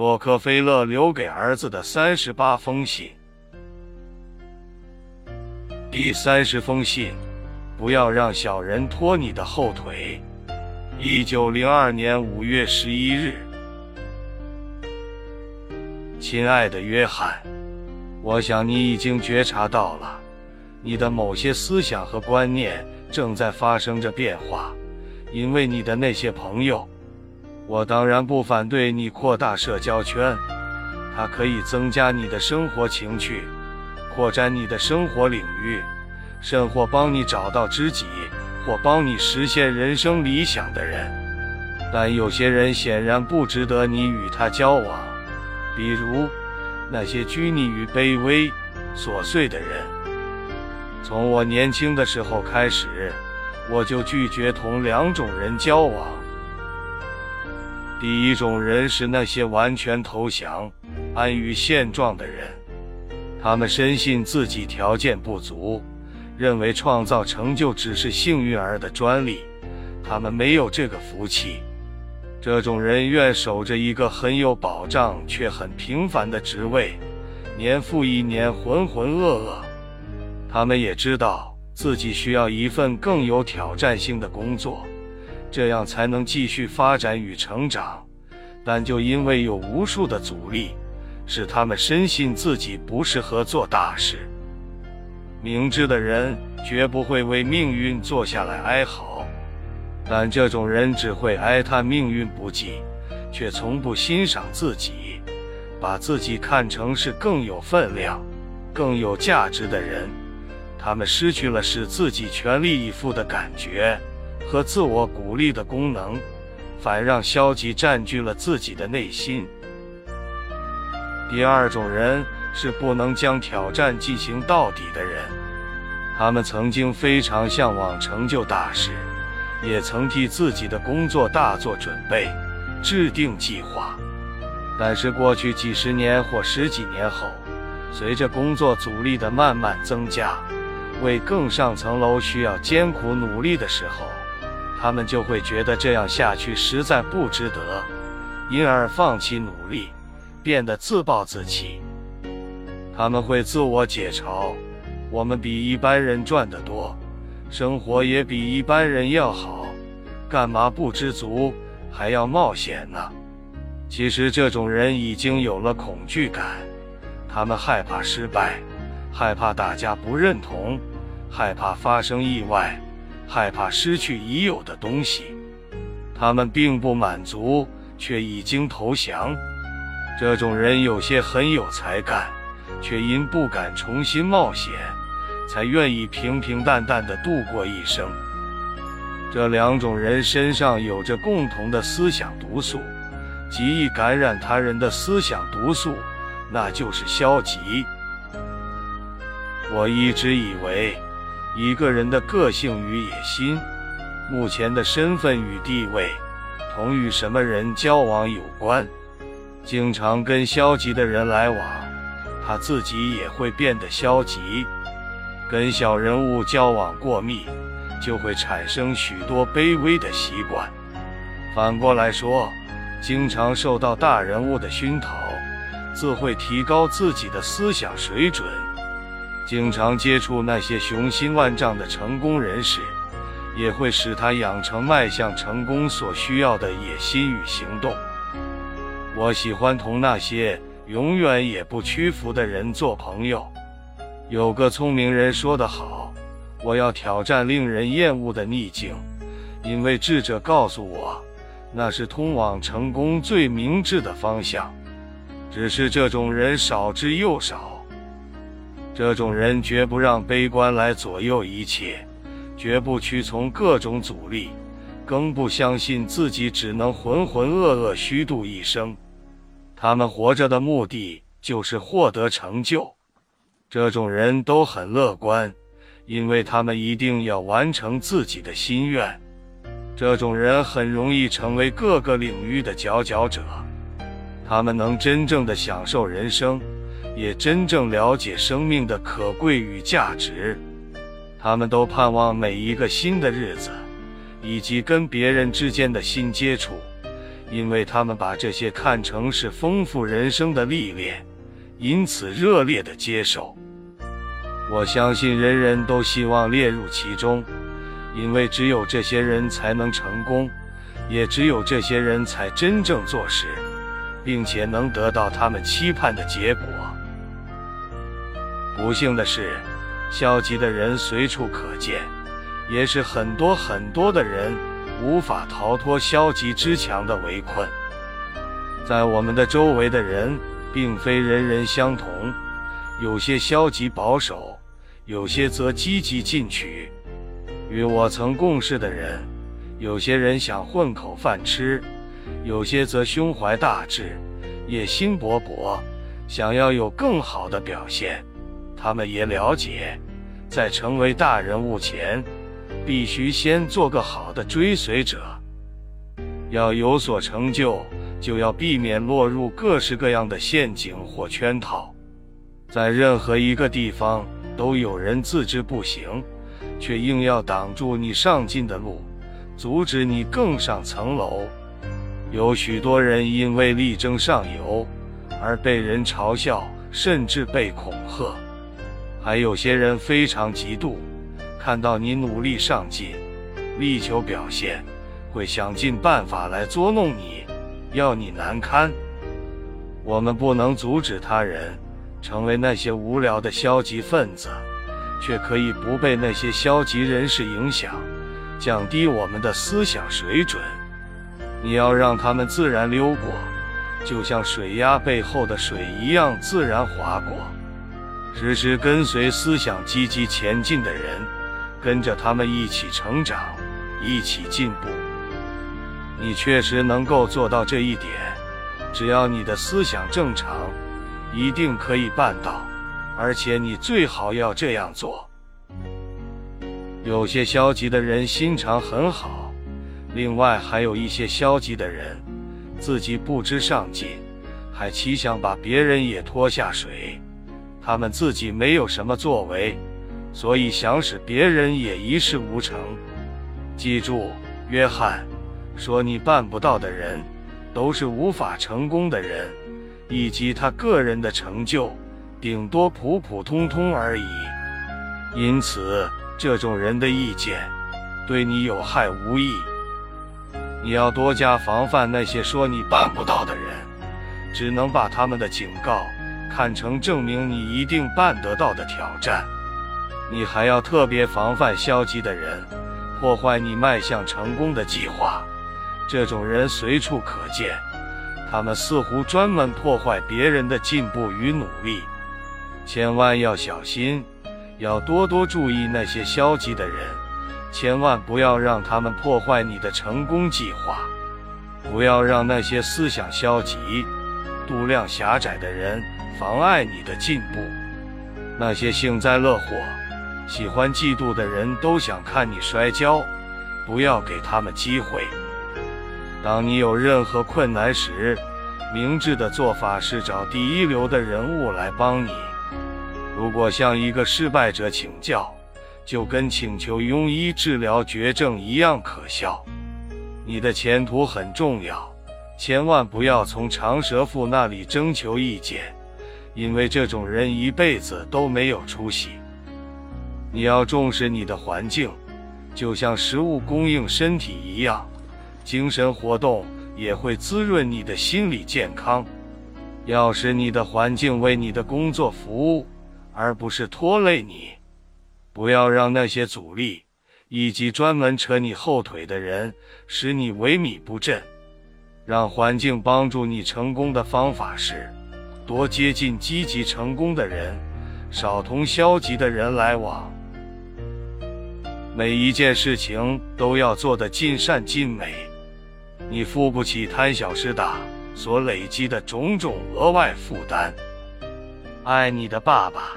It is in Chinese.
洛克菲勒留给儿子的三十八封信。第三十封信：不要让小人拖你的后腿。一九零二年五月十一日，亲爱的约翰，我想你已经觉察到了，你的某些思想和观念正在发生着变化，因为你的那些朋友。我当然不反对你扩大社交圈，它可以增加你的生活情趣，扩展你的生活领域，甚或帮你找到知己，或帮你实现人生理想的人。但有些人显然不值得你与他交往，比如那些拘泥于卑微、琐碎的人。从我年轻的时候开始，我就拒绝同两种人交往。第一种人是那些完全投降、安于现状的人，他们深信自己条件不足，认为创造成就只是幸运儿的专利，他们没有这个福气。这种人愿守着一个很有保障却很平凡的职位，年复一年浑浑噩噩。他们也知道自己需要一份更有挑战性的工作。这样才能继续发展与成长，但就因为有无数的阻力，使他们深信自己不适合做大事。明智的人绝不会为命运坐下来哀嚎，但这种人只会哀叹命运不济，却从不欣赏自己，把自己看成是更有分量、更有价值的人。他们失去了使自己全力以赴的感觉。和自我鼓励的功能，反让消极占据了自己的内心。第二种人是不能将挑战进行到底的人，他们曾经非常向往成就大事，也曾替自己的工作大做准备，制定计划。但是过去几十年或十几年后，随着工作阻力的慢慢增加，为更上层楼需要艰苦努力的时候。他们就会觉得这样下去实在不值得，因而放弃努力，变得自暴自弃。他们会自我解嘲：“我们比一般人赚得多，生活也比一般人要好，干嘛不知足，还要冒险呢？”其实，这种人已经有了恐惧感，他们害怕失败，害怕大家不认同，害怕发生意外。害怕失去已有的东西，他们并不满足，却已经投降。这种人有些很有才干，却因不敢重新冒险，才愿意平平淡淡的度过一生。这两种人身上有着共同的思想毒素，极易感染他人的思想毒素，那就是消极。我一直以为。一个人的个性与野心，目前的身份与地位，同与什么人交往有关。经常跟消极的人来往，他自己也会变得消极。跟小人物交往过密，就会产生许多卑微的习惯。反过来说，经常受到大人物的熏陶，自会提高自己的思想水准。经常接触那些雄心万丈的成功人士，也会使他养成迈向成功所需要的野心与行动。我喜欢同那些永远也不屈服的人做朋友。有个聪明人说得好：“我要挑战令人厌恶的逆境，因为智者告诉我，那是通往成功最明智的方向。只是这种人少之又少。”这种人绝不让悲观来左右一切，绝不屈从各种阻力，更不相信自己只能浑浑噩噩虚度一生。他们活着的目的就是获得成就。这种人都很乐观，因为他们一定要完成自己的心愿。这种人很容易成为各个领域的佼佼者，他们能真正的享受人生。也真正了解生命的可贵与价值，他们都盼望每一个新的日子，以及跟别人之间的新接触，因为他们把这些看成是丰富人生的历练，因此热烈的接受。我相信人人都希望列入其中，因为只有这些人才能成功，也只有这些人才真正做事，并且能得到他们期盼的结果。不幸的是，消极的人随处可见，也是很多很多的人无法逃脱消极之墙的围困。在我们的周围的人，并非人人相同，有些消极保守。有些则积极进取，与我曾共事的人，有些人想混口饭吃，有些则胸怀大志，野心勃勃，想要有更好的表现。他们也了解，在成为大人物前，必须先做个好的追随者。要有所成就，就要避免落入各式各样的陷阱或圈套。在任何一个地方。都有人自知不行，却硬要挡住你上进的路，阻止你更上层楼。有许多人因为力争上游而被人嘲笑，甚至被恐吓；还有些人非常嫉妒，看到你努力上进，力求表现，会想尽办法来捉弄你，要你难堪。我们不能阻止他人。成为那些无聊的消极分子，却可以不被那些消极人士影响，降低我们的思想水准。你要让他们自然溜过，就像水压背后的水一样自然滑过。时时跟随思想积极前进的人，跟着他们一起成长，一起进步。你确实能够做到这一点，只要你的思想正常。一定可以办到，而且你最好要这样做。有些消极的人心肠很好，另外还有一些消极的人自己不知上进，还奇想把别人也拖下水。他们自己没有什么作为，所以想使别人也一事无成。记住，约翰说：“你办不到的人，都是无法成功的人。”以及他个人的成就，顶多普普通通而已。因此，这种人的意见对你有害无益。你要多加防范那些说你办不到的人，只能把他们的警告看成证明你一定办得到的挑战。你还要特别防范消极的人，破坏你迈向成功的计划。这种人随处可见。他们似乎专门破坏别人的进步与努力，千万要小心，要多多注意那些消极的人，千万不要让他们破坏你的成功计划，不要让那些思想消极、度量狭窄的人妨碍你的进步。那些幸灾乐祸、喜欢嫉妒的人都想看你摔跤，不要给他们机会。当你有任何困难时，明智的做法是找第一流的人物来帮你。如果向一个失败者请教，就跟请求庸医治疗绝症一样可笑。你的前途很重要，千万不要从长舌妇那里征求意见，因为这种人一辈子都没有出息。你要重视你的环境，就像食物供应身体一样。精神活动也会滋润你的心理健康。要使你的环境为你的工作服务，而不是拖累你。不要让那些阻力以及专门扯你后腿的人使你萎靡不振。让环境帮助你成功的方法是：多接近积极成功的人，少同消极的人来往。每一件事情都要做得尽善尽美。你付不起贪小失大所累积的种种额外负担。爱你的爸爸。